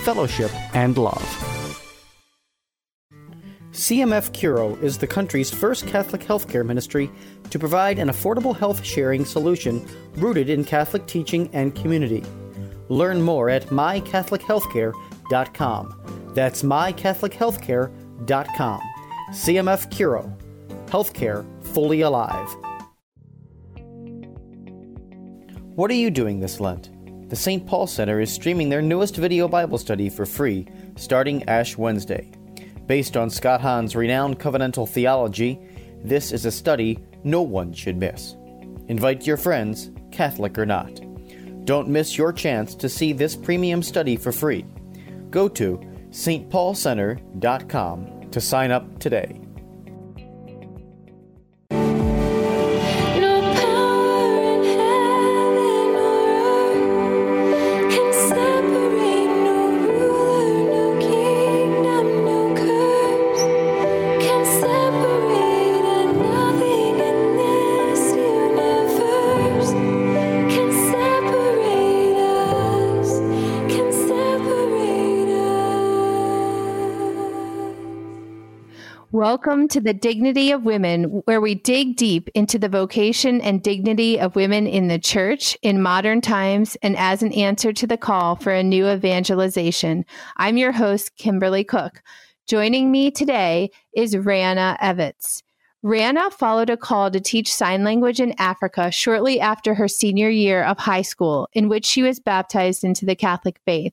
fellowship, and love. CMF Curo is the country's first Catholic healthcare ministry to provide an affordable health sharing solution rooted in Catholic teaching and community. Learn more at mycatholichealthcare.com. That's mycatholichealthcare.com. CMF Curo. Healthcare fully alive. What are you doing this Lent? The St. Paul Center is streaming their newest video Bible study for free starting Ash Wednesday. Based on Scott Hahn's renowned covenantal theology, this is a study no one should miss. Invite your friends, Catholic or not. Don't miss your chance to see this premium study for free. Go to stpaulcenter.com to sign up today. Welcome to the Dignity of Women, where we dig deep into the vocation and dignity of women in the church in modern times and as an answer to the call for a new evangelization. I'm your host, Kimberly Cook. Joining me today is Rannah Evetts. Rannah followed a call to teach sign language in Africa shortly after her senior year of high school, in which she was baptized into the Catholic faith.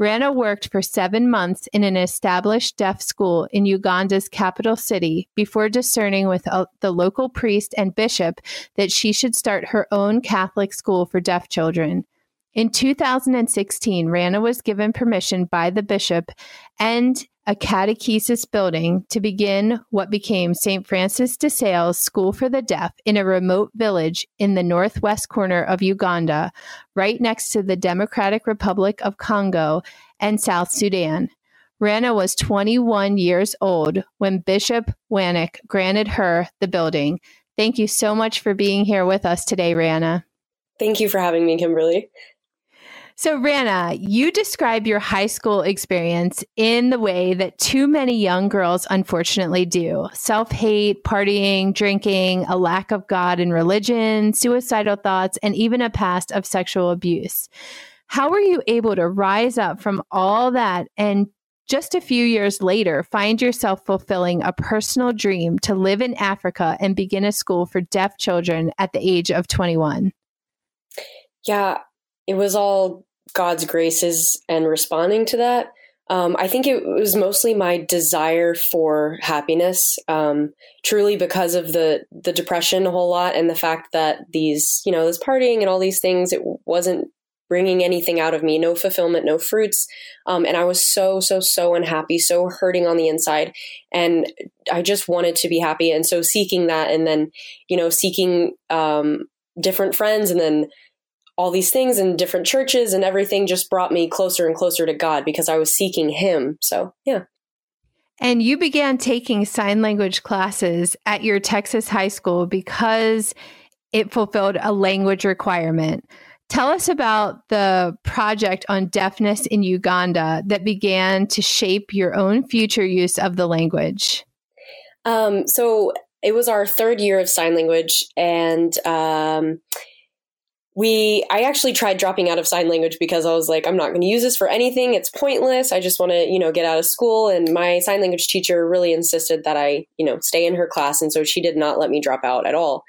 Rannah worked for seven months in an established deaf school in Uganda's capital city before discerning with uh, the local priest and bishop that she should start her own Catholic school for deaf children. In 2016, Rannah was given permission by the bishop and a catechesis building to begin what became St. Francis de Sales School for the Deaf in a remote village in the northwest corner of Uganda, right next to the Democratic Republic of Congo and South Sudan. Rannah was 21 years old when Bishop Wanok granted her the building. Thank you so much for being here with us today, Rannah. Thank you for having me, Kimberly. So, Rannah, you describe your high school experience in the way that too many young girls unfortunately do self hate, partying, drinking, a lack of God and religion, suicidal thoughts, and even a past of sexual abuse. How were you able to rise up from all that and just a few years later find yourself fulfilling a personal dream to live in Africa and begin a school for deaf children at the age of 21? Yeah, it was all God's graces and responding to that. Um, I think it was mostly my desire for happiness, um, truly because of the the depression a whole lot and the fact that these, you know, this partying and all these things, it wasn't bringing anything out of me, no fulfillment, no fruits, um, and I was so so so unhappy, so hurting on the inside, and I just wanted to be happy, and so seeking that, and then you know seeking um, different friends, and then all these things in different churches and everything just brought me closer and closer to God because I was seeking Him. So, yeah. And you began taking sign language classes at your Texas high school because it fulfilled a language requirement. Tell us about the project on deafness in Uganda that began to shape your own future use of the language. Um, so it was our third year of sign language, and um, we i actually tried dropping out of sign language because i was like i'm not going to use this for anything. It's pointless. I just want to you know get out of school. And my sign language teacher really insisted that i you know stay in her class. And so she did not let me drop out at all.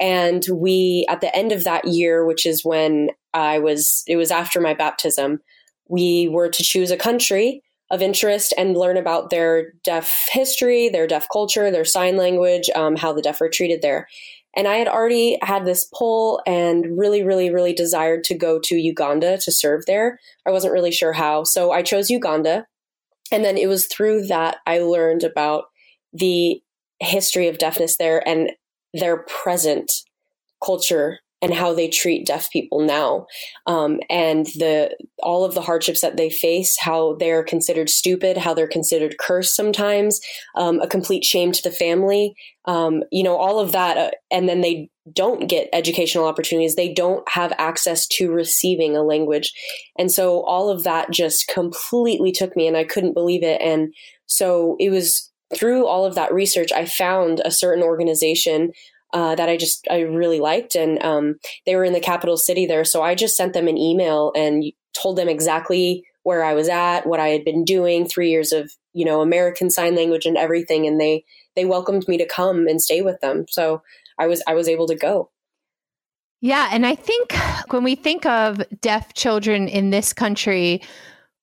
And we at the end of that year which is when i was it was after my baptism we were to choose a country of interest and learn about their deaf history their deaf culture their sign language um, how the deaf are treated there and I had already had this pull and really, really, really desired to go to Uganda to serve there. I wasn't really sure how. So I chose Uganda and then it was through that I learned about the history of deafness there and their present culture and how they treat deaf people now. Um, and the all of the hardships that they face how they're considered stupid how they're considered cursed sometimes um, a complete shame to the family um, you know all of that uh, and then they don't get educational opportunities. They don't have access to receiving a language. And so all of that just completely took me and i couldn't believe it. And so it was through all of that research i found a certain organization uh, that I just I really liked, and um, they were in the capital city there. So I just sent them an email and told them exactly where I was at, what I had been doing, three years of you know American Sign Language and everything, and they they welcomed me to come and stay with them. So I was I was able to go. Yeah, and I think when we think of deaf children in this country,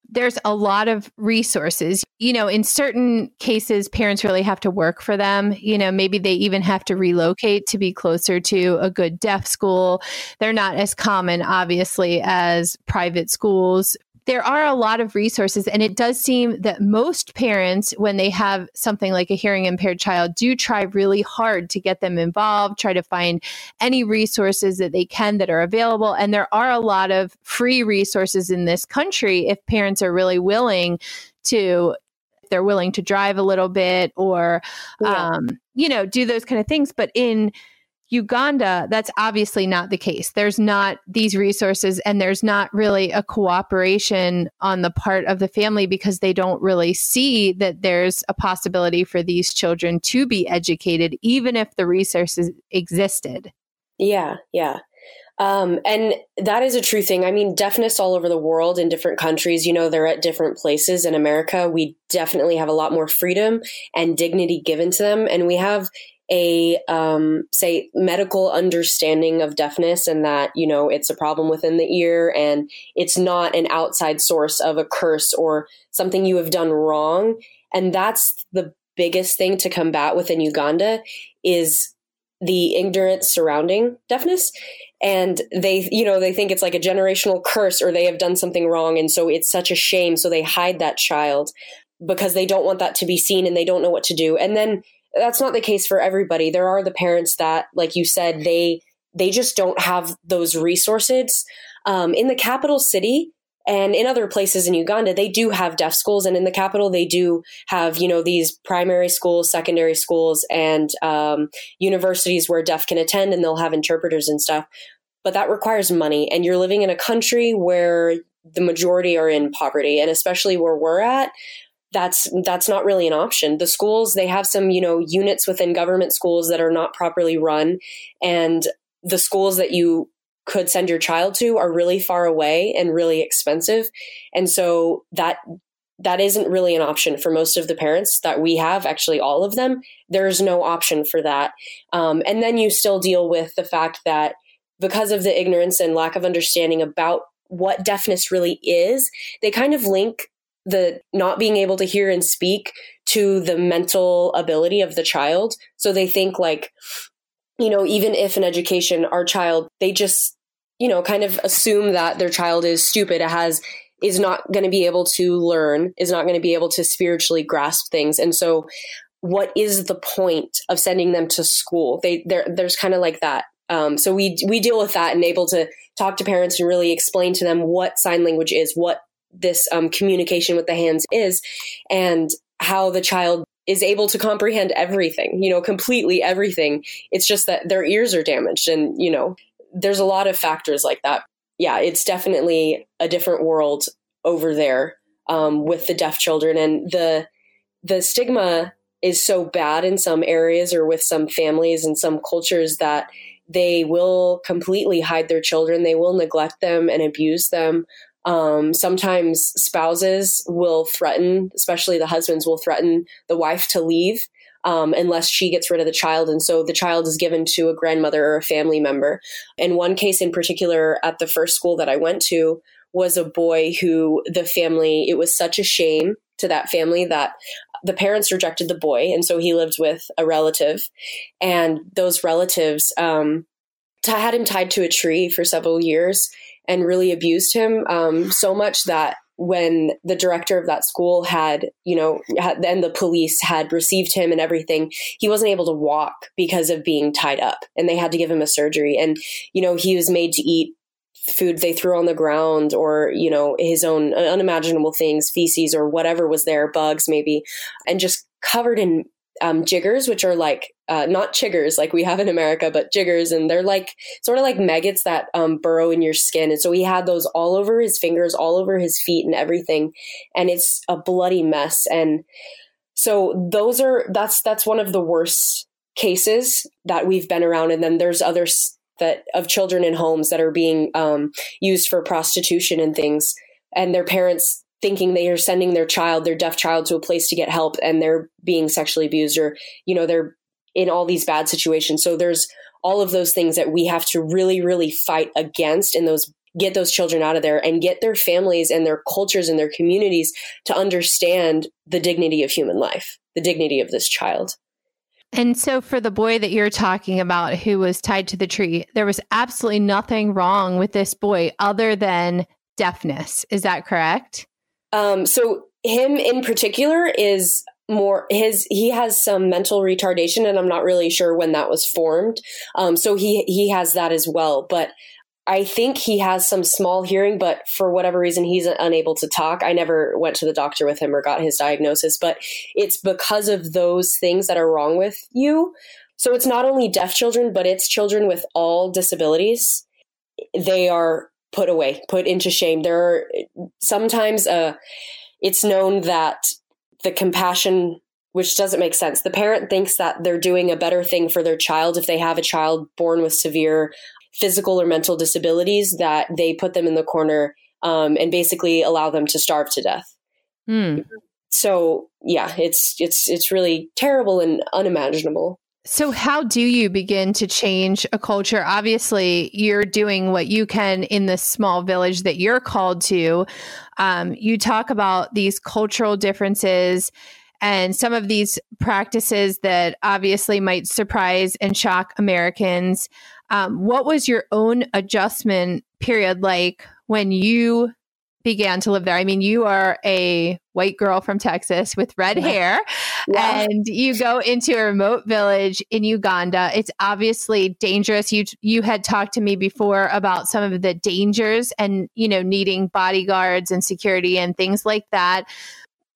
there's a lot of resources. You know, in certain cases, parents really have to work for them. You know, maybe they even have to relocate to be closer to a good deaf school. They're not as common, obviously, as private schools there are a lot of resources and it does seem that most parents when they have something like a hearing impaired child do try really hard to get them involved try to find any resources that they can that are available and there are a lot of free resources in this country if parents are really willing to they're willing to drive a little bit or yeah. um, you know do those kind of things but in Uganda, that's obviously not the case. There's not these resources and there's not really a cooperation on the part of the family because they don't really see that there's a possibility for these children to be educated, even if the resources existed. Yeah, yeah. Um, and that is a true thing. I mean, deafness all over the world in different countries, you know, they're at different places. In America, we definitely have a lot more freedom and dignity given to them. And we have a um, say medical understanding of deafness and that you know it's a problem within the ear and it's not an outside source of a curse or something you have done wrong. And that's the biggest thing to combat within Uganda is the ignorance surrounding deafness. And they you know they think it's like a generational curse or they have done something wrong. And so it's such a shame. So they hide that child because they don't want that to be seen and they don't know what to do. And then that's not the case for everybody. There are the parents that, like you said, they they just don't have those resources. Um, in the capital city and in other places in Uganda, they do have deaf schools, and in the capital, they do have you know these primary schools, secondary schools, and um, universities where deaf can attend, and they'll have interpreters and stuff. But that requires money, and you're living in a country where the majority are in poverty, and especially where we're at, that's that's not really an option. The schools they have some you know units within government schools that are not properly run, and the schools that you could send your child to are really far away and really expensive, and so that that isn't really an option for most of the parents that we have. Actually, all of them. There's no option for that, um, and then you still deal with the fact that because of the ignorance and lack of understanding about what deafness really is, they kind of link the not being able to hear and speak to the mental ability of the child. So they think like, you know, even if in education, our child, they just, you know, kind of assume that their child is stupid, has, is not going to be able to learn, is not going to be able to spiritually grasp things. And so what is the point of sending them to school? They, there, there's kind of like that. Um, so we, we deal with that and able to talk to parents and really explain to them what sign language is, what this um, communication with the hands is and how the child is able to comprehend everything, you know, completely everything. It's just that their ears are damaged and, you know, there's a lot of factors like that. Yeah, it's definitely a different world over there um, with the deaf children and the the stigma is so bad in some areas or with some families and some cultures that they will completely hide their children. They will neglect them and abuse them. Um, sometimes spouses will threaten, especially the husbands will threaten the wife to leave um, unless she gets rid of the child. And so the child is given to a grandmother or a family member. In one case in particular, at the first school that I went to, was a boy who the family, it was such a shame to that family that the parents rejected the boy. And so he lived with a relative. And those relatives um, had him tied to a tree for several years and really abused him um, so much that when the director of that school had, you know, and the police had received him and everything, he wasn't able to walk because of being tied up and they had to give him a surgery. And, you know, he was made to eat food they threw on the ground or you know his own unimaginable things feces or whatever was there bugs maybe and just covered in um, jiggers which are like uh, not chiggers like we have in america but jiggers and they're like sort of like maggots that um, burrow in your skin. And so he had those all over his fingers all over his feet and everything. And it's a bloody mess. And so those are that's that's one of the worst cases that we've been around. And then there's others that of children in homes that are being um, used for prostitution and things, and their parents thinking they are sending their child, their deaf child, to a place to get help, and they're being sexually abused, or you know they're in all these bad situations. So there's all of those things that we have to really, really fight against, and those get those children out of there and get their families and their cultures and their communities to understand the dignity of human life, the dignity of this child. And so, for the boy that you're talking about who was tied to the tree, there was absolutely nothing wrong with this boy other than deafness. Is that correct? Um, so, him in particular is more his he has some mental retardation and i'm not really sure when that was formed um, so he he has that as well but I think he has some small hearing, but for whatever reason, he's unable to talk. I never went to the doctor with him or got his diagnosis, but it's because of those things that are wrong with you. So it's not only deaf children, but it's children with all disabilities. They are put away, put into shame. There are sometimes uh, it's known that the compassion which doesn't make sense. The parent thinks that they're doing a better thing for their child if they have a child born with severe physical or mental disabilities that they put them in the corner um, and basically allow them to starve to death. Mm. So yeah, it's it's it's really terrible and unimaginable. So, how do you begin to change a culture? Obviously, you're doing what you can in the small village that you're called to. Um, you talk about these cultural differences and some of these practices that obviously might surprise and shock Americans. Um, what was your own adjustment period like when you began to live there? I mean, you are a white girl from Texas with red hair, yeah. and you go into a remote village in Uganda. It's obviously dangerous. You you had talked to me before about some of the dangers and you know needing bodyguards and security and things like that.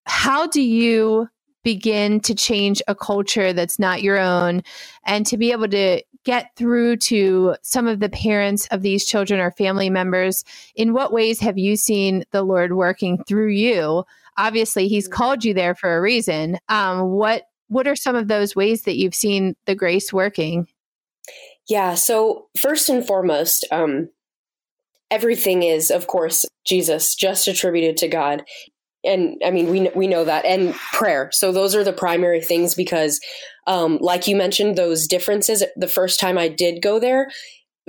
How do you begin to change a culture that's not your own and to be able to get through to some of the parents of these children or family members in what ways have you seen the lord working through you? Obviously he's mm-hmm. called you there for a reason. Um, what what are some of those ways that you've seen the grace working? Yeah so first and foremost um, everything is of course jesus just attributed to god and I mean we we know that and prayer. So those are the primary things because um, like you mentioned those differences the first time I did go there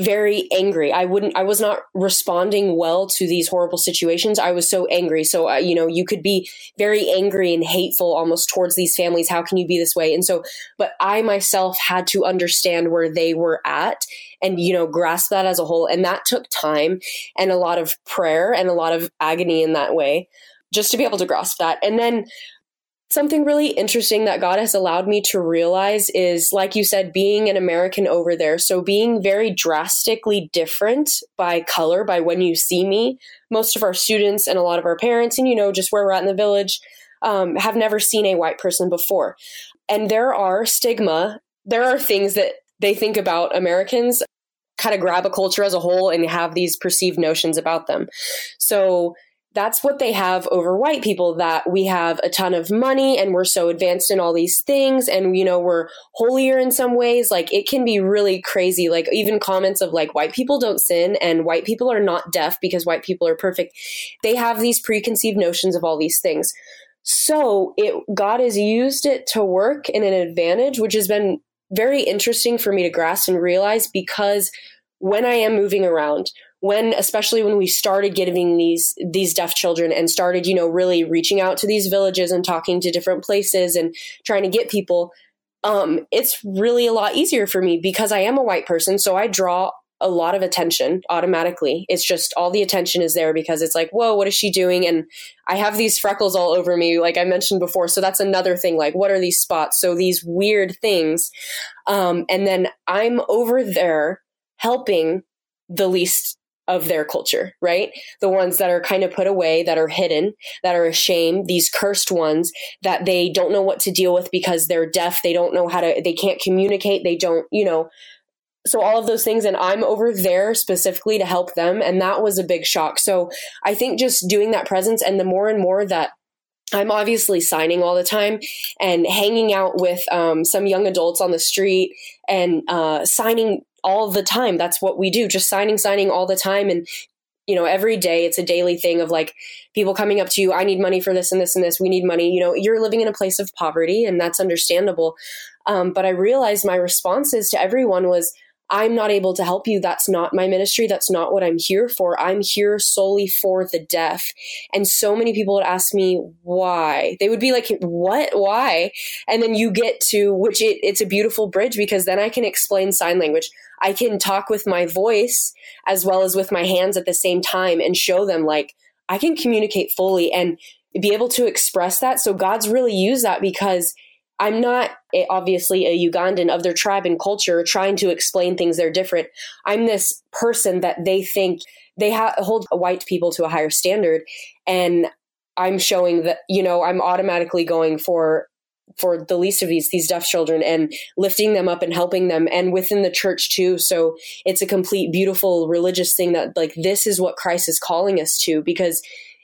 very angry. I wouldn't I was not responding well to these horrible situations. I was so angry. So uh, you know, you could be very angry and hateful almost towards these families. How can you be this way? And so but I myself had to understand where they were at and you know grasp that as a whole and that took time and a lot of prayer and a lot of agony in that way just to be able to grasp that. And then something really interesting that God has allowed me to realize is, like you said, being an American over there. So being very drastically different by color, by when you see me. Most of our students and a lot of our parents, and you know, just where we're at in the village, um, have never seen a white person before. And there are stigma, there are things that they think about Americans kind of grab a culture as a whole and have these perceived notions about them. So that's what they have over white people that we have a ton of money and we're so advanced in all these things and you know we're holier in some ways. Like it can be really crazy. Like even comments of like white people don't sin and white people are not deaf because white people are perfect. They have these preconceived notions of all these things. So it god has used it to work in an advantage which has been very interesting for me to grasp and realize because when i am moving around when especially when we started getting these these deaf children and started you know really reaching out to these villages and talking to different places and trying to get people um, it's really a lot easier for me because I am a white person. So I draw a lot of attention automatically. It's just all the attention is there because it's like, whoa, what is she doing? And I have these freckles all over me, like I mentioned before. So that's another thing. Like, what are these spots? So these weird things. Um, and then I'm over there helping the least of their culture, right? The ones that are kind of put away, that are hidden, that are ashamed, these cursed ones that they don't know what to deal with because they're deaf, they don't know how to, they can't communicate, they don't, you know, so all of those things and i'm over there specifically to help them and that was a big shock. So i think just doing that presence and the more and more that i'm obviously signing all the time and hanging out with um, some young adults on the street and uh, signing all the time that's what we do just signing signing all the time and you know every day it's a daily thing of like people coming up to you i need money for this and this and this we need money you know you're living in a place of poverty and that's understandable um, but i realized my responses to everyone was I'm not able to help you. That's not my ministry. That's not what I'm here for. I'm here solely for the deaf. And so many people would ask me why. They would be like, what? Why? And then you get to, which it, it's a beautiful bridge because then I can explain sign language. I can talk with my voice as well as with my hands at the same time and show them like, I can communicate fully and be able to express that. So God's really used that because I'm not a, obviously a Ugandan of their tribe and culture trying to explain things they're different. I'm this person that they think they ha- hold white people to a higher standard. And I'm showing that, you know, I'm automatically going for for the least of these these deaf children and lifting them up and helping them and within the church too. So it's a complete beautiful religious thing that like this is what Christ is calling us to because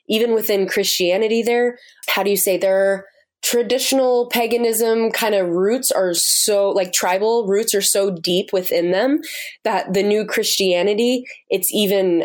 even within Christianity there how do you say there traditional paganism kind of roots are so like tribal roots are so deep within them that the new christianity it's even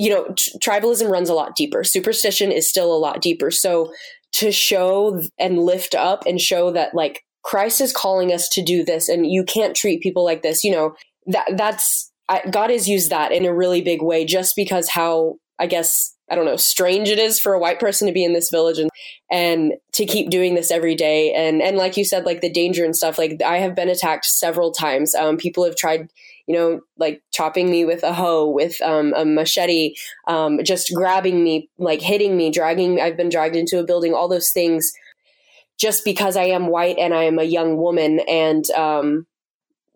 you know t- tribalism runs a lot deeper. Superstition is still a lot deeper. So to show and lift up and show that like christ is calling us to do this and you can't treat people like this you know that that's I, god has used that in a really big way just because how i guess I don't know, strange it is for a white person to be in this village and and to keep doing this every day. And and like you said, like the danger and stuff. Like I have been attacked several times. Um, people have tried, you know, like chopping me with a hoe, with um, a machete, um, just grabbing me, like hitting me, dragging. me. I've been dragged into a building. All those things, just because I am white and I am a young woman. And um,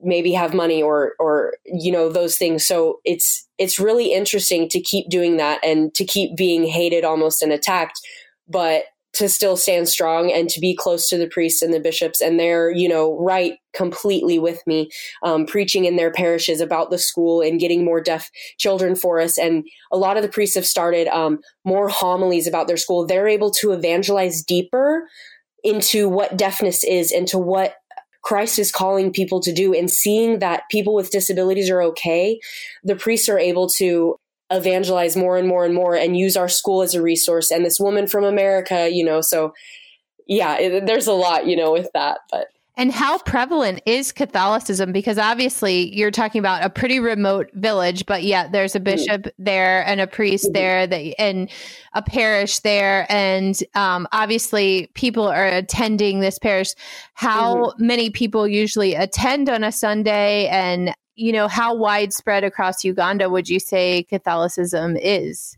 maybe have money or or you know those things so it's it's really interesting to keep doing that and to keep being hated almost and attacked but to still stand strong and to be close to the priests and the bishops and they're you know right completely with me um, preaching in their parishes about the school and getting more deaf children for us. And a lot of the priests have started um, more homilies about their school. They're able to evangelize deeper into what deafness is into what Christ is calling people to do. And seeing that people with disabilities are okay, the priests are able to evangelize more and more and more and use our school as a resource. And this woman from America, you know, so yeah, it, there's a lot, you know, with that, but and how prevalent is Catholicism? Because obviously you're talking about a pretty remote village, but yet there's a mm-hmm. bishop there and a priest mm-hmm. there that, and a parish there. And um, obviously people are attending this parish. How mm-hmm. many people usually attend on a Sunday? And, you know, how widespread across Uganda would you say Catholicism is?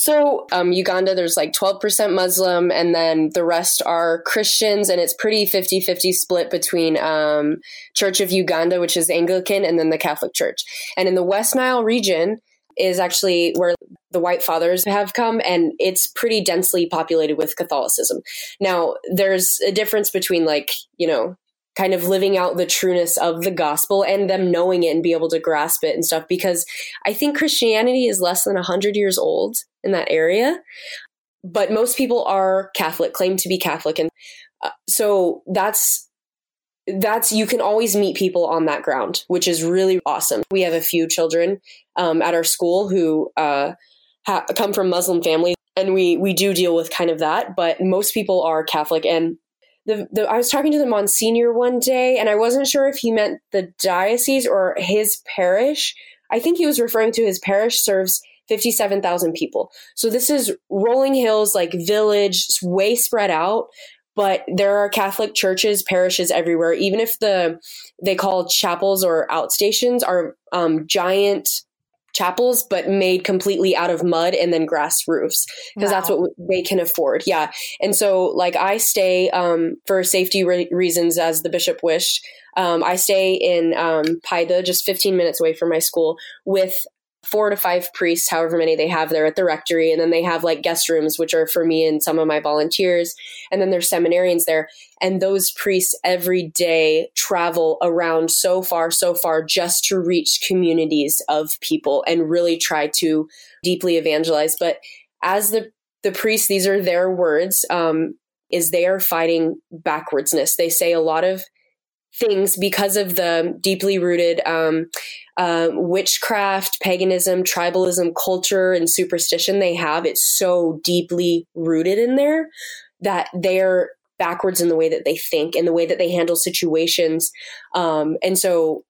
So, um, Uganda, there's like 12% Muslim, and then the rest are Christians, and it's pretty 50 50 split between um, Church of Uganda, which is Anglican, and then the Catholic Church. And in the West Nile region is actually where the White Fathers have come, and it's pretty densely populated with Catholicism. Now, there's a difference between, like, you know, kind of living out the trueness of the gospel and them knowing it and be able to grasp it and stuff because I think Christianity is less than 100 years old in that area. But most people are Catholic, claim to be Catholic. And uh, so that's that's you can always meet people on that ground, which is really awesome. We have a few children um, at our school who uh, ha- come from Muslim families, and we we do deal with kind of that. But most people are Catholic, and the, the I was talking to the Monsignor one day, and I wasn't sure if he meant the diocese or his parish. I think he was referring to his parish serves 57,000 people. So this is rolling hills, like village, way spread out. but there are Catholic churches, parishes everywhere. Even if the they call chapels or outstations are um, giant chapels, but made completely out of mud and then grass roofs because wow. that's what they can afford. Yeah. And so, like, I stay um, for safety re- reasons, as the bishop wished. Um, I stay in um, Paidha, just 15 minutes away from my school, with four to five priests, however many they have there at the rectory. And then they have like guest rooms, which are for me and some of my volunteers. And then there's seminarians there. And those priests every day travel around so far, so far just to reach communities of people and really try to deeply evangelize. But as the, the priests, these are their words, um, is they are fighting backwardsness. They say a lot of things because of the deeply rooted um, uh, witchcraft, paganism, tribalism, culture, and superstition they have. It's so deeply rooted in there that they're backwards in the way that they think and the way that they handle situations. Um, and so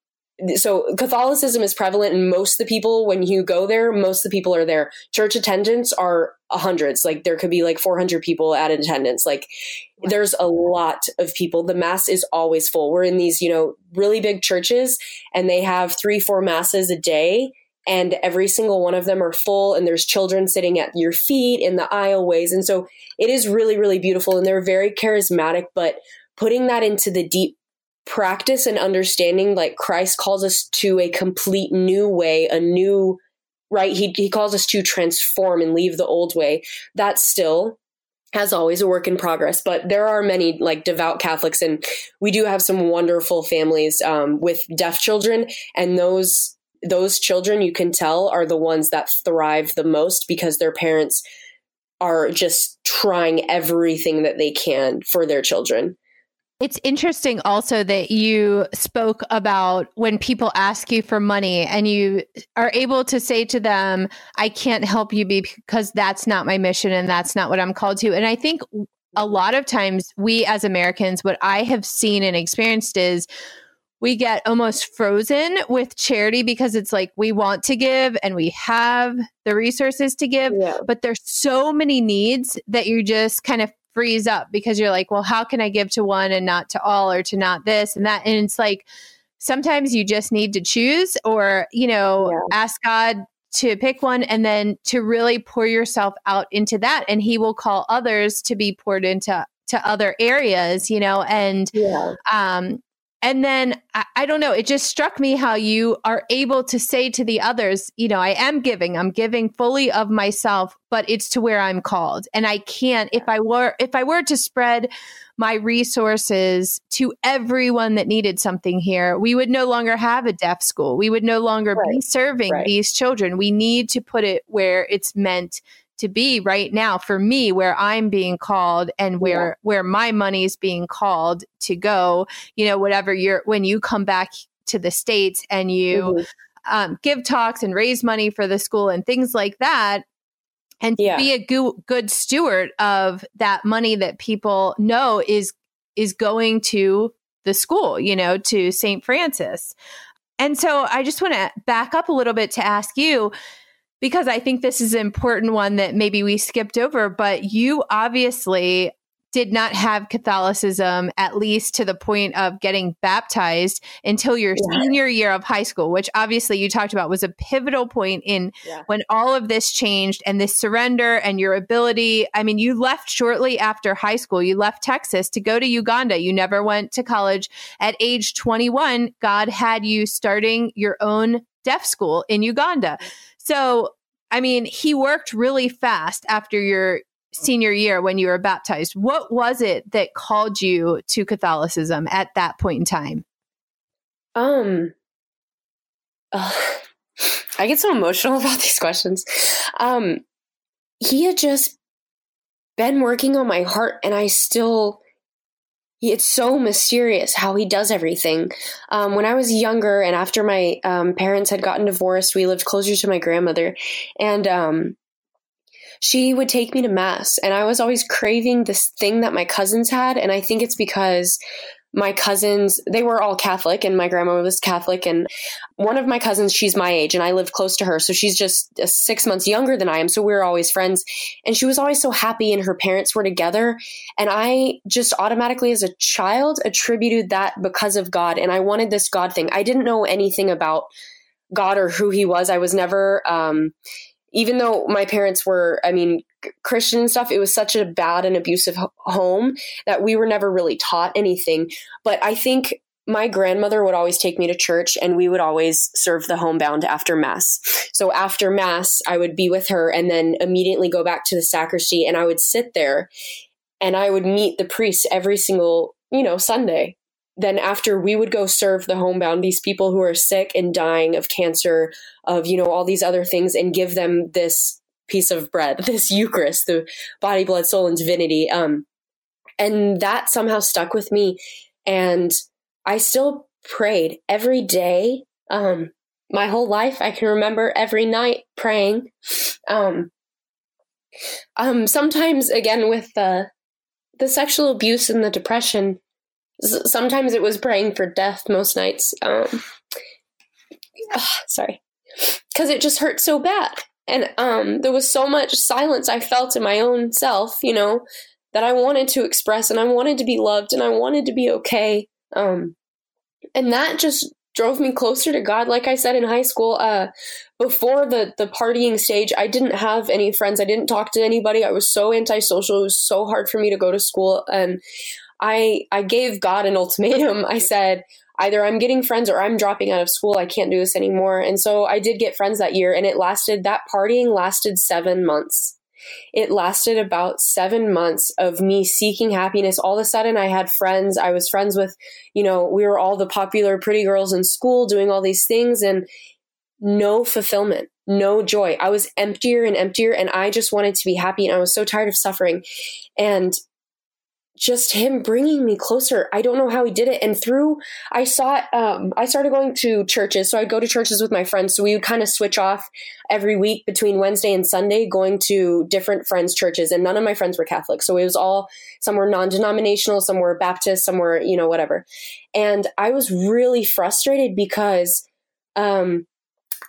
so Catholicism is prevalent in most of the people. When you go there, most of the people are there. Church attendance are hundreds. Like there could be like 400 people at attendance. Like there's a lot of people. The mass is always full. We're in these, you know, really big churches and they have three, four masses a day and every single one of them are full and there's children sitting at your feet in the aisleways. And so it is really, really beautiful and they're very charismatic, but putting that into the deep practice and understanding like Christ calls us to a complete new way, a new right he he calls us to transform and leave the old way. That's still as always a work in progress but there are many like devout catholics and we do have some wonderful families um, with deaf children and those those children you can tell are the ones that thrive the most because their parents are just trying everything that they can for their children it's interesting also that you spoke about when people ask you for money and you are able to say to them, I can't help you because that's not my mission and that's not what I'm called to. And I think a lot of times we as Americans, what I have seen and experienced is we get almost frozen with charity because it's like we want to give and we have the resources to give, yeah. but there's so many needs that you just kind of freeze up because you're like, well, how can I give to one and not to all or to not this and that? And it's like sometimes you just need to choose or, you know, yeah. ask God to pick one and then to really pour yourself out into that and he will call others to be poured into to other areas you know and yeah. um and then I, I, don't know, it just struck me how you are able to say to the others, you know, I am giving, I'm giving fully of myself, but it's to where I'm called. And I can't, if I were, if I were to spread my resources to everyone that needed something here, we would no longer have a deaf school. We would no longer right. be serving right. these children. We need to put it where it's meant to be right now for me where i'm being called and where yeah. where my money is being called to go you know whatever you're when you come back to the states and you mm-hmm. um, give talks and raise money for the school and things like that and yeah. be a go- good steward of that money that people know is is going to the school you know to st francis and so i just want to back up a little bit to ask you because I think this is an important one that maybe we skipped over, but you obviously did not have Catholicism, at least to the point of getting baptized until your yeah. senior year of high school, which obviously you talked about was a pivotal point in yeah. when all of this changed and this surrender and your ability. I mean, you left shortly after high school. You left Texas to go to Uganda. You never went to college. At age 21, God had you starting your own deaf school in Uganda. So, I mean, he worked really fast after your senior year when you were baptized. What was it that called you to Catholicism at that point in time? Um, I get so emotional about these questions. Um, he had just been working on my heart, and I still it's so mysterious how he does everything. Um, when I was younger and after my um, parents had gotten divorced, we lived closer to my grandmother, and um, she would take me to mass. And I was always craving this thing that my cousins had, and I think it's because my cousins, they were all Catholic and my grandma was Catholic. And one of my cousins, she's my age and I live close to her. So she's just six months younger than I am. So we were always friends. And she was always so happy and her parents were together. And I just automatically, as a child, attributed that because of God. And I wanted this God thing. I didn't know anything about God or who he was. I was never, um, even though my parents were, I mean, Christian stuff, it was such a bad and abusive home that we were never really taught anything. But I think my grandmother would always take me to church and we would always serve the homebound after mass. So after mass, I would be with her and then immediately go back to the sacristy and I would sit there and I would meet the priest every single, you know, Sunday then after we would go serve the homebound these people who are sick and dying of cancer of you know all these other things and give them this piece of bread this eucharist the body blood soul and divinity. Um and that somehow stuck with me. And i still prayed every day. Um my whole life i can remember every night praying. Um um sometimes again with the the sexual abuse and the depression sometimes it was praying for death most nights. Um sorry. Because it just hurt so bad and um there was so much silence i felt in my own self you know that i wanted to express and i wanted to be loved and i wanted to be okay. Um and that just drove me closer to god. Like i said in high school uh before the the partying stage i didn't have any friends. I didn't talk to anybody. I was so antisocial. It was so hard for me to go to school. And I I gave God an ultimatum. I said either I'm getting friends or I'm dropping out of school. I can't do this anymore. And so I did get friends that year and it lasted that partying lasted 7 months. It lasted about 7 months of me seeking happiness. All of a sudden I had friends. I was friends with, you know, we were all the popular pretty girls in school doing all these things and no fulfillment, no joy. I was emptier and emptier and I just wanted to be happy and I was so tired of suffering. And just him bringing me closer. I don't know how he did it. And through, I saw, um, I started going to churches. So I'd go to churches with my friends. So we would kind of switch off every week between Wednesday and Sunday, going to different friends' churches. And none of my friends were Catholic. So it was all, some were non denominational, some were Baptist, some were, you know, whatever. And I was really frustrated because, um,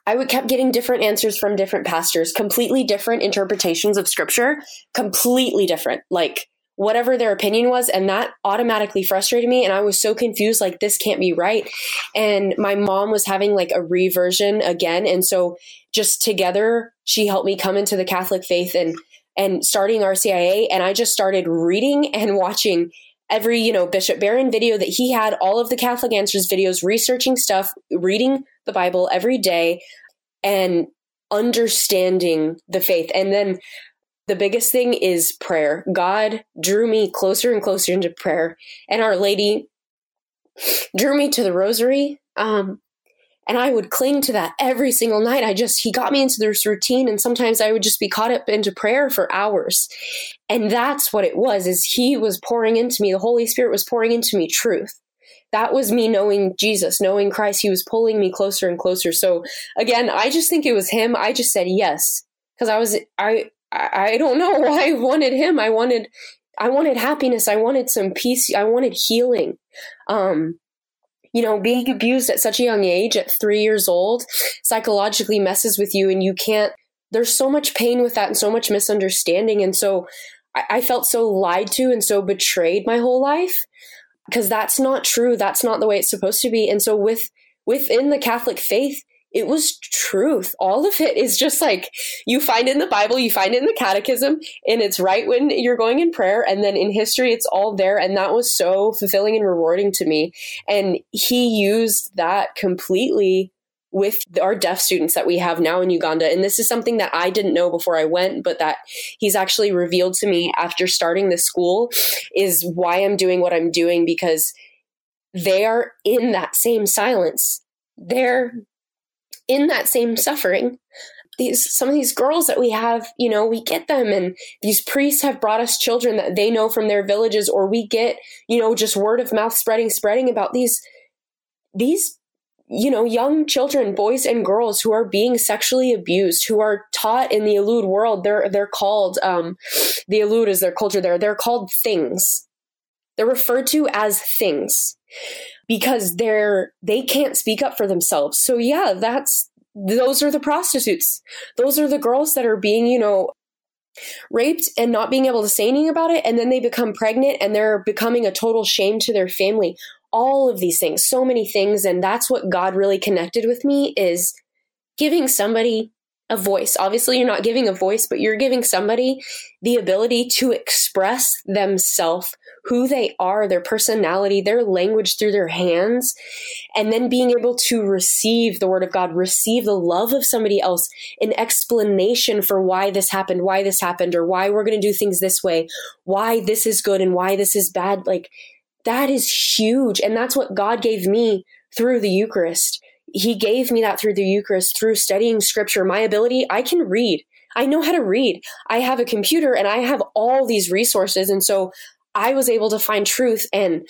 I would kept getting different answers from different pastors, completely different interpretations of scripture, completely different. Like, whatever their opinion was and that automatically frustrated me and i was so confused like this can't be right. And my mom was having like a reversion again and so just together she helped me come into the catholic faith and and starting rcia and i just started reading and watching every you know bishop barron video that he had all of the catholic answers videos researching stuff reading the bible every day and understanding the faith. And then the biggest thing is prayer. God drew me closer and closer into prayer, and Our Lady drew me to the rosary. Um, and I would cling to that every single night. I just, he got me into this routine, and sometimes I would just be caught up into prayer for hours. And that's what it was, is he was pouring into me, the Holy Spirit was pouring into me truth. That was me knowing Jesus, knowing Christ. He was pulling me closer and closer. So again, I just think it was him. I just said yes because I was I I, I don't know why I wanted him. I wanted I wanted happiness. I wanted some peace. I wanted healing. Um, you know, being abused at such a young age, at three years old, psychologically messes with you, and you can't. There's so much pain with that, and so much misunderstanding, and so I, I felt so lied to and so betrayed my whole life because that's not true. That's not the way it's supposed to be. And so with within the Catholic faith, it was truth. All of it is just like you find in the Bible, you find in the catechism, and it's right when you're going in prayer. And then in history, it's all there. And that was so fulfilling and rewarding to me. And he used that completely with our deaf students that we have now in Uganda. And this is something that I didn't know before I went, but that he's actually revealed to me after starting the school is why I'm doing what I'm doing because they are in that same silence. They're in that same suffering these some of these girls that we have you know we get them and these priests have brought us children that they know from their villages or we get you know just word of mouth spreading spreading about these these you know young children boys and girls who are being sexually abused who are taught in the Alur world they're they're called um the Alur is their culture there they're called things They're referred to as things because they're they can't speak up for themselves. So yeah, that's those are the prostitutes. Those are the girls that are being, you know, raped and not being able to say anything about it and then they become pregnant and they're becoming a total shame to their family. All of these things, so many things and that's what God really connected with me is giving somebody a voice. Obviously, you're not giving a voice, but you're giving somebody the ability to express themselves, who they are, their personality, their language through their hands, and then being able to receive the word of God, receive the love of somebody else, an explanation for why this happened, why this happened, or why we're going to do things this way, why this is good and why this is bad. Like, that is huge. And that's what God gave me through the Eucharist he gave me that through the Eucharist, through studying scripture. My ability, I can read. I know how to read. I have a computer and I have all these resources. And so I was able to find truth. And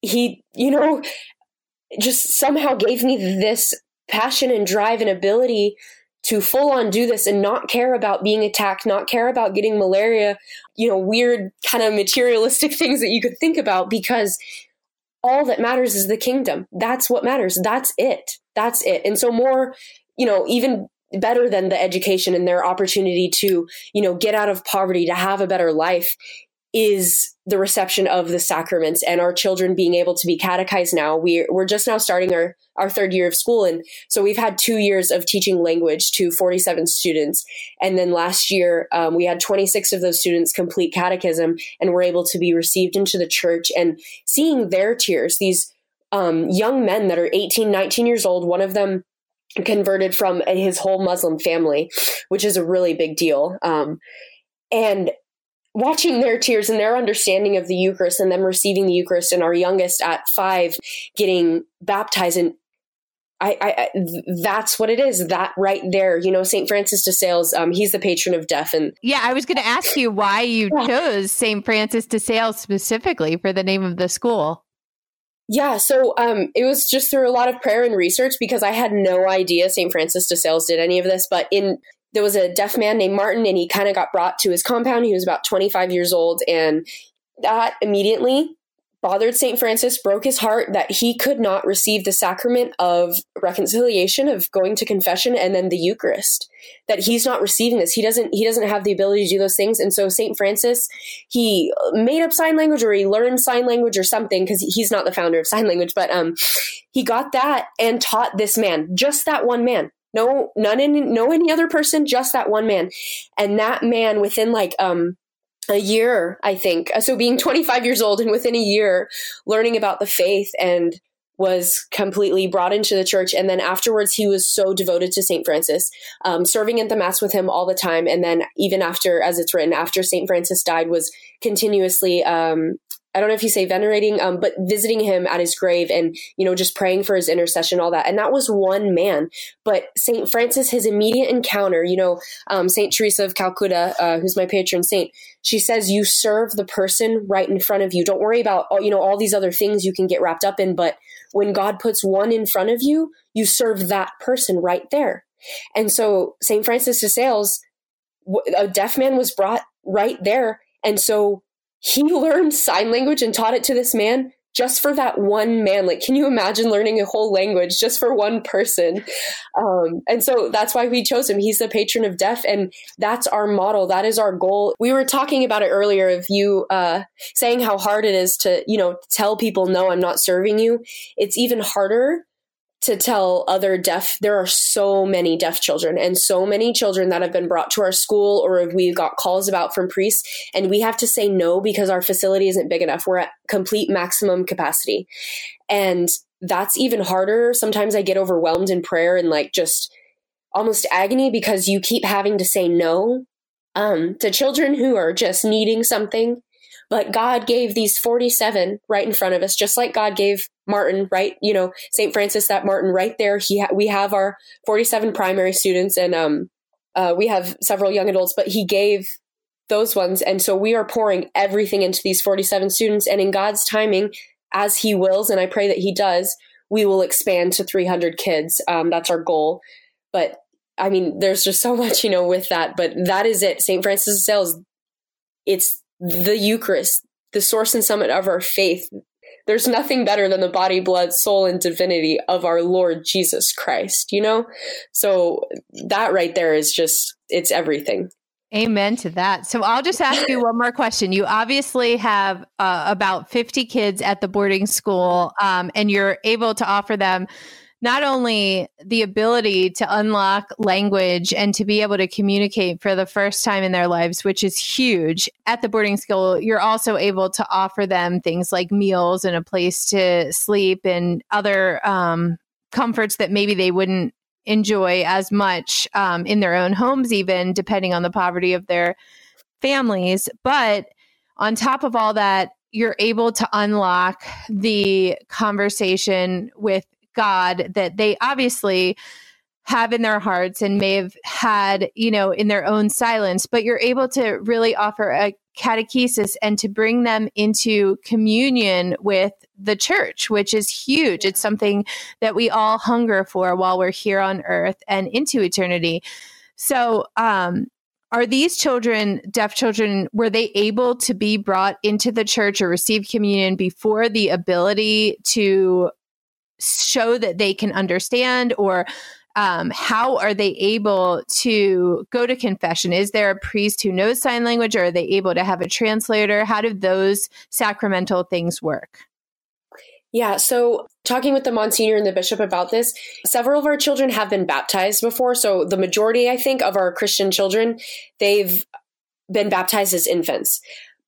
he, you know, just somehow gave me this passion and drive and ability to full on do this and not care about being attacked, not care about getting malaria, you know, weird kind of materialistic things that you could think about because all that matters is the kingdom. That's what matters. That's it. That's it. And so more, you know, even better than the education and their opportunity to, you know, get out of poverty, to have a better life is the reception of the sacraments and our children being able to be catechized now. We, we're just now starting our, our third year of school. And so we've had two years of teaching language to 47 students. And then last year, um, we had 26 of those students complete catechism and were able to be received into the church and seeing their tears, these um, young men that are 18, 19 years old, one of them converted from his whole Muslim family, which is a really big deal. Um, and watching their tears and their understanding of the Eucharist and them receiving the Eucharist and our youngest at five getting baptized and I, I, that's what it is. That right there, you know, Saint Francis de Sales. Um, he's the patron of deaf, and yeah, I was going to ask you why you yeah. chose Saint Francis de Sales specifically for the name of the school. Yeah, so um, it was just through a lot of prayer and research because I had no idea Saint Francis de Sales did any of this. But in there was a deaf man named Martin, and he kind of got brought to his compound. He was about 25 years old, and that immediately bothered St. Francis, broke his heart that he could not receive the sacrament of reconciliation, of going to confession, and then the Eucharist. That he's not receiving this. He doesn't. He doesn't have the ability to do those things. And so St. Francis, he made up sign language, or he learned sign language, or something, because he's not the founder of sign language. But um, he got that and taught this man, just that one man, no none in no any other person just that one man. And that man within like um a year i think uh, so being 25 years old and within a year learning about the faith and was completely brought into the church. And then afterwards he was so devoted to saint francis um, serving at the mass with him all the time. And then even after as it's written after saint francis died was continuously um, I don't know if you say venerating, um, but visiting him at his grave and, you know, just praying for his intercession, all that. And that was one man. But St. Francis, his immediate encounter, you know, um, St. Teresa of Calcutta, uh, who's my patron saint, she says, you serve the person right in front of you. Don't worry about, you know, all these other things you can get wrapped up in. But when God puts one in front of you, you serve that person right there. And so St. Francis de Sales, a deaf man was brought right there. And so he learned sign language and taught it to this man just for that one man. Like, can you imagine learning a whole language just for one person? Um, and so that's why we chose him. He's the patron of deaf, and that's our model. That is our goal. We were talking about it earlier of you uh, saying how hard it is to, you know, tell people, no, I'm not serving you. It's even harder to tell other deaf there are so many deaf children and so many children that have been brought to our school or we've got calls about from priests and we have to say no because our facility isn't big enough. We're at complete maximum capacity. And that's even harder. Sometimes i get overwhelmed in prayer and like just almost agony because you keep having to say no um, to children who are just needing something but God gave these 47 right in front of us, just like God gave Martin, right? You know, St. Francis, that Martin right there. He ha- we have our 47 primary students and um, uh, we have several young adults, but he gave those ones. And so we are pouring everything into these 47 students. And in God's timing, as he wills, and I pray that he does, we will expand to 300 kids. Um, that's our goal. But I mean, there's just so much, you know, with that. But that is it. St. Francis of Sales, it's the Eucharist. the source and summit of our faith. There's nothing better than the body, blood, soul, and divinity of our Lord Jesus Christ, you know? So that right there is just, it's everything. Amen to that. So I'll just ask you one more question. You obviously have uh, about 50 kids at the boarding school, um, and you're able to offer them not only the ability to unlock language and to be able to communicate for the first time in their lives, which is huge at the boarding school, you're also able to offer them things like meals and a place to sleep and other um, comforts that maybe they wouldn't enjoy as much um, in their own homes, even depending on the poverty of their families. But on top of all that, you're able to unlock the conversation with God that they obviously have in their hearts and may have had, you know, in their own silence, but you're able to really offer a catechesis and to bring them into communion with the church, which is huge. It's something that we all hunger for while we're here on earth and into eternity. So, um, are these children, deaf children, were they able to be brought into the church or receive communion before the ability to show that they can understand or um, how are they able to go to confession? Is there a priest who knows sign language or are they able to have a translator? How do those sacramental things work? Yeah, so talking with the Monsignor and the Bishop about this, several of our children have been baptized before. So the majority, I think, of our Christian children, they've been baptized as infants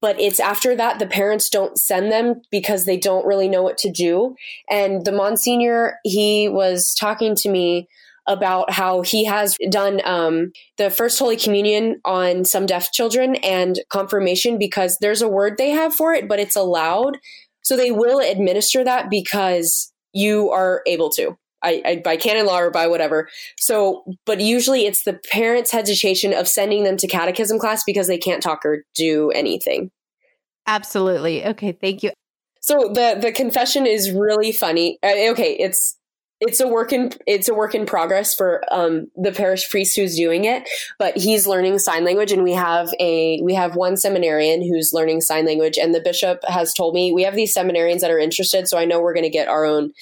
but it's after that the parents don't send them because they don't really know what to do. And the Monsignor, he was talking to me about how he has done um, the first Holy Communion on some deaf children and confirmation because there's a word they have for it, but it's allowed. So they will administer that because you are able to. I, I, by canon law or by whatever. So, but usually it's the parents' hesitation of sending them to catechism class because they can't talk or do anything. Absolutely. Okay, thank you. So the the confession is really funny. Uh, okay, it's it's a work in it's a work in progress for um, the parish priest who's doing it, but he's learning sign language, and we have a we have one seminarian who's learning sign language, and the bishop has told me we have these seminarians that are interested, so I know we're going to get our own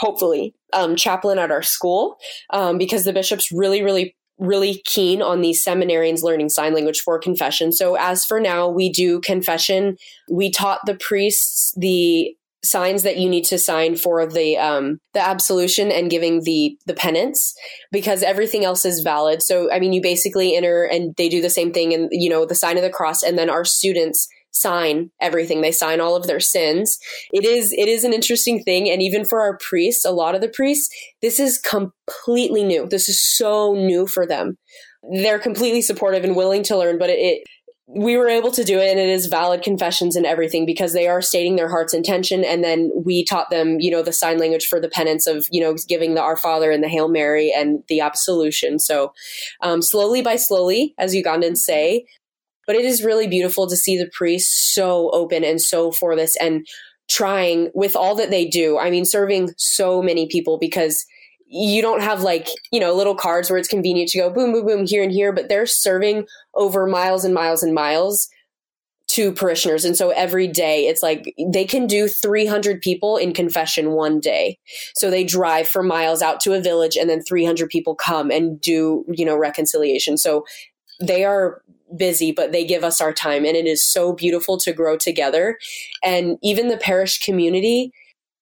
hopefully um, chaplain at our school um, because the bishop's really really really keen on these seminarians learning sign language for confession. So as for now, we do confession. We taught the priests the signs that you need to sign for the um, the absolution and giving the the penance because everything else is valid. So I mean, you basically enter and they do the same thing, and you know the sign of the cross, and then our students sign everything. They sign all of their sins. It is it is an interesting thing. And even for our priests a lot of the priests this is completely new. This is so new for them. They're completely supportive and willing to learn but it, it we were able to do it and it is valid confessions and everything because they are stating their heart's intention. And then we taught them you know the sign language for the penance of you know giving the our father and the hail mary and the absolution. So um, slowly by slowly as ugandans say but it is really beautiful to see the priests so open and so for this and trying with all that they do. I mean, serving so many people because you don't have like, you know, little cards where it's convenient to go boom, boom, boom here and here, but they're serving over miles and miles and miles to parishioners. And so every day it's like they can do 300 people in confession one day. So they drive for miles out to a village and then 300 people come and do, you know, reconciliation. So they are busy, but they give us our time. And it is so beautiful to grow together. And even the parish community,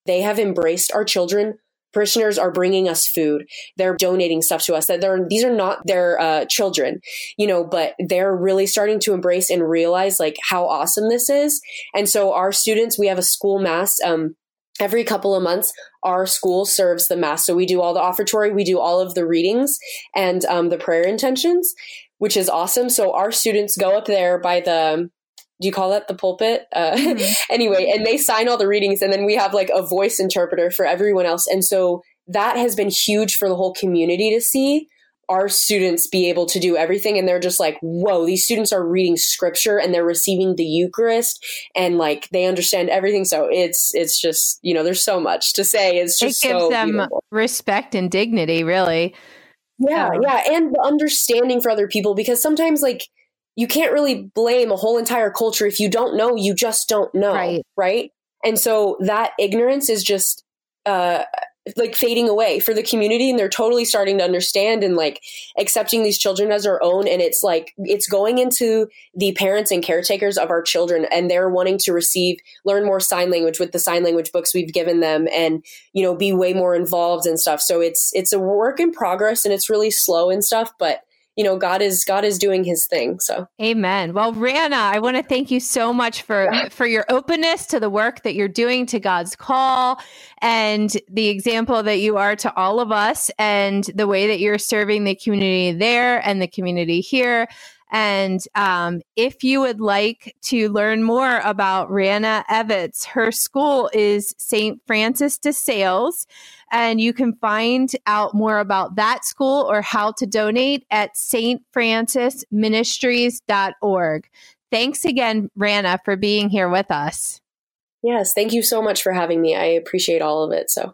they have embraced our children. Parishioners are bringing us food. They're donating stuff to us. That they're these are not their uh, children, you know, but they're really starting to embrace and realize like how awesome this is. And so our students, we have a school mass. Um, every couple of months our school serves the mass so we do all the offertory we do all of the readings and um, the prayer intentions which is awesome. So our students go up there by the do you call that the pulpit? Uh, mm-hmm. anyway, and they sign all the readings, and then we have like a voice interpreter for everyone else. And so that has been huge for the whole community to see our students be able to do everything. And they're just like, whoa, these students are reading scripture and they're receiving the Eucharist and like they understand everything. So it's, it's just, you know, there's so much to say. It's just it gives so them beautiful. respect and dignity, really. Yeah, um, yeah, and the understanding for other people because sometimes like you can't really blame a whole entire culture if you don't know, you just don't know. Right. Right. And so that ignorance is just, uh, like fading away for the community and they're totally starting to understand and like accepting these children as their own and it's like it's going into the parents and caretakers of our children and they're wanting to receive learn more sign language with the sign language books we've given them and you know be way more involved and stuff. So it's it's a work in progress and it's really slow and stuff but you know god is god is doing his thing. So amen. Well Rannah i want to thank you so much for for your openness to the work that you're doing to god's call and the example that you are to all of us and the way that you're serving the community there and the community here and um, if you would like to learn more about Rannah Evetts, her school is St. Francis de Sales. And you can find out more about that school or how to donate at stfrancisministries.org. Thanks again, Rannah, for being here with us. Yes, thank you so much for having me. I appreciate all of it. So.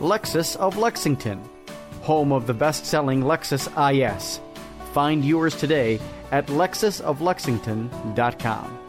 Lexus of Lexington, home of the best selling Lexus IS. Find yours today at lexusoflexington.com.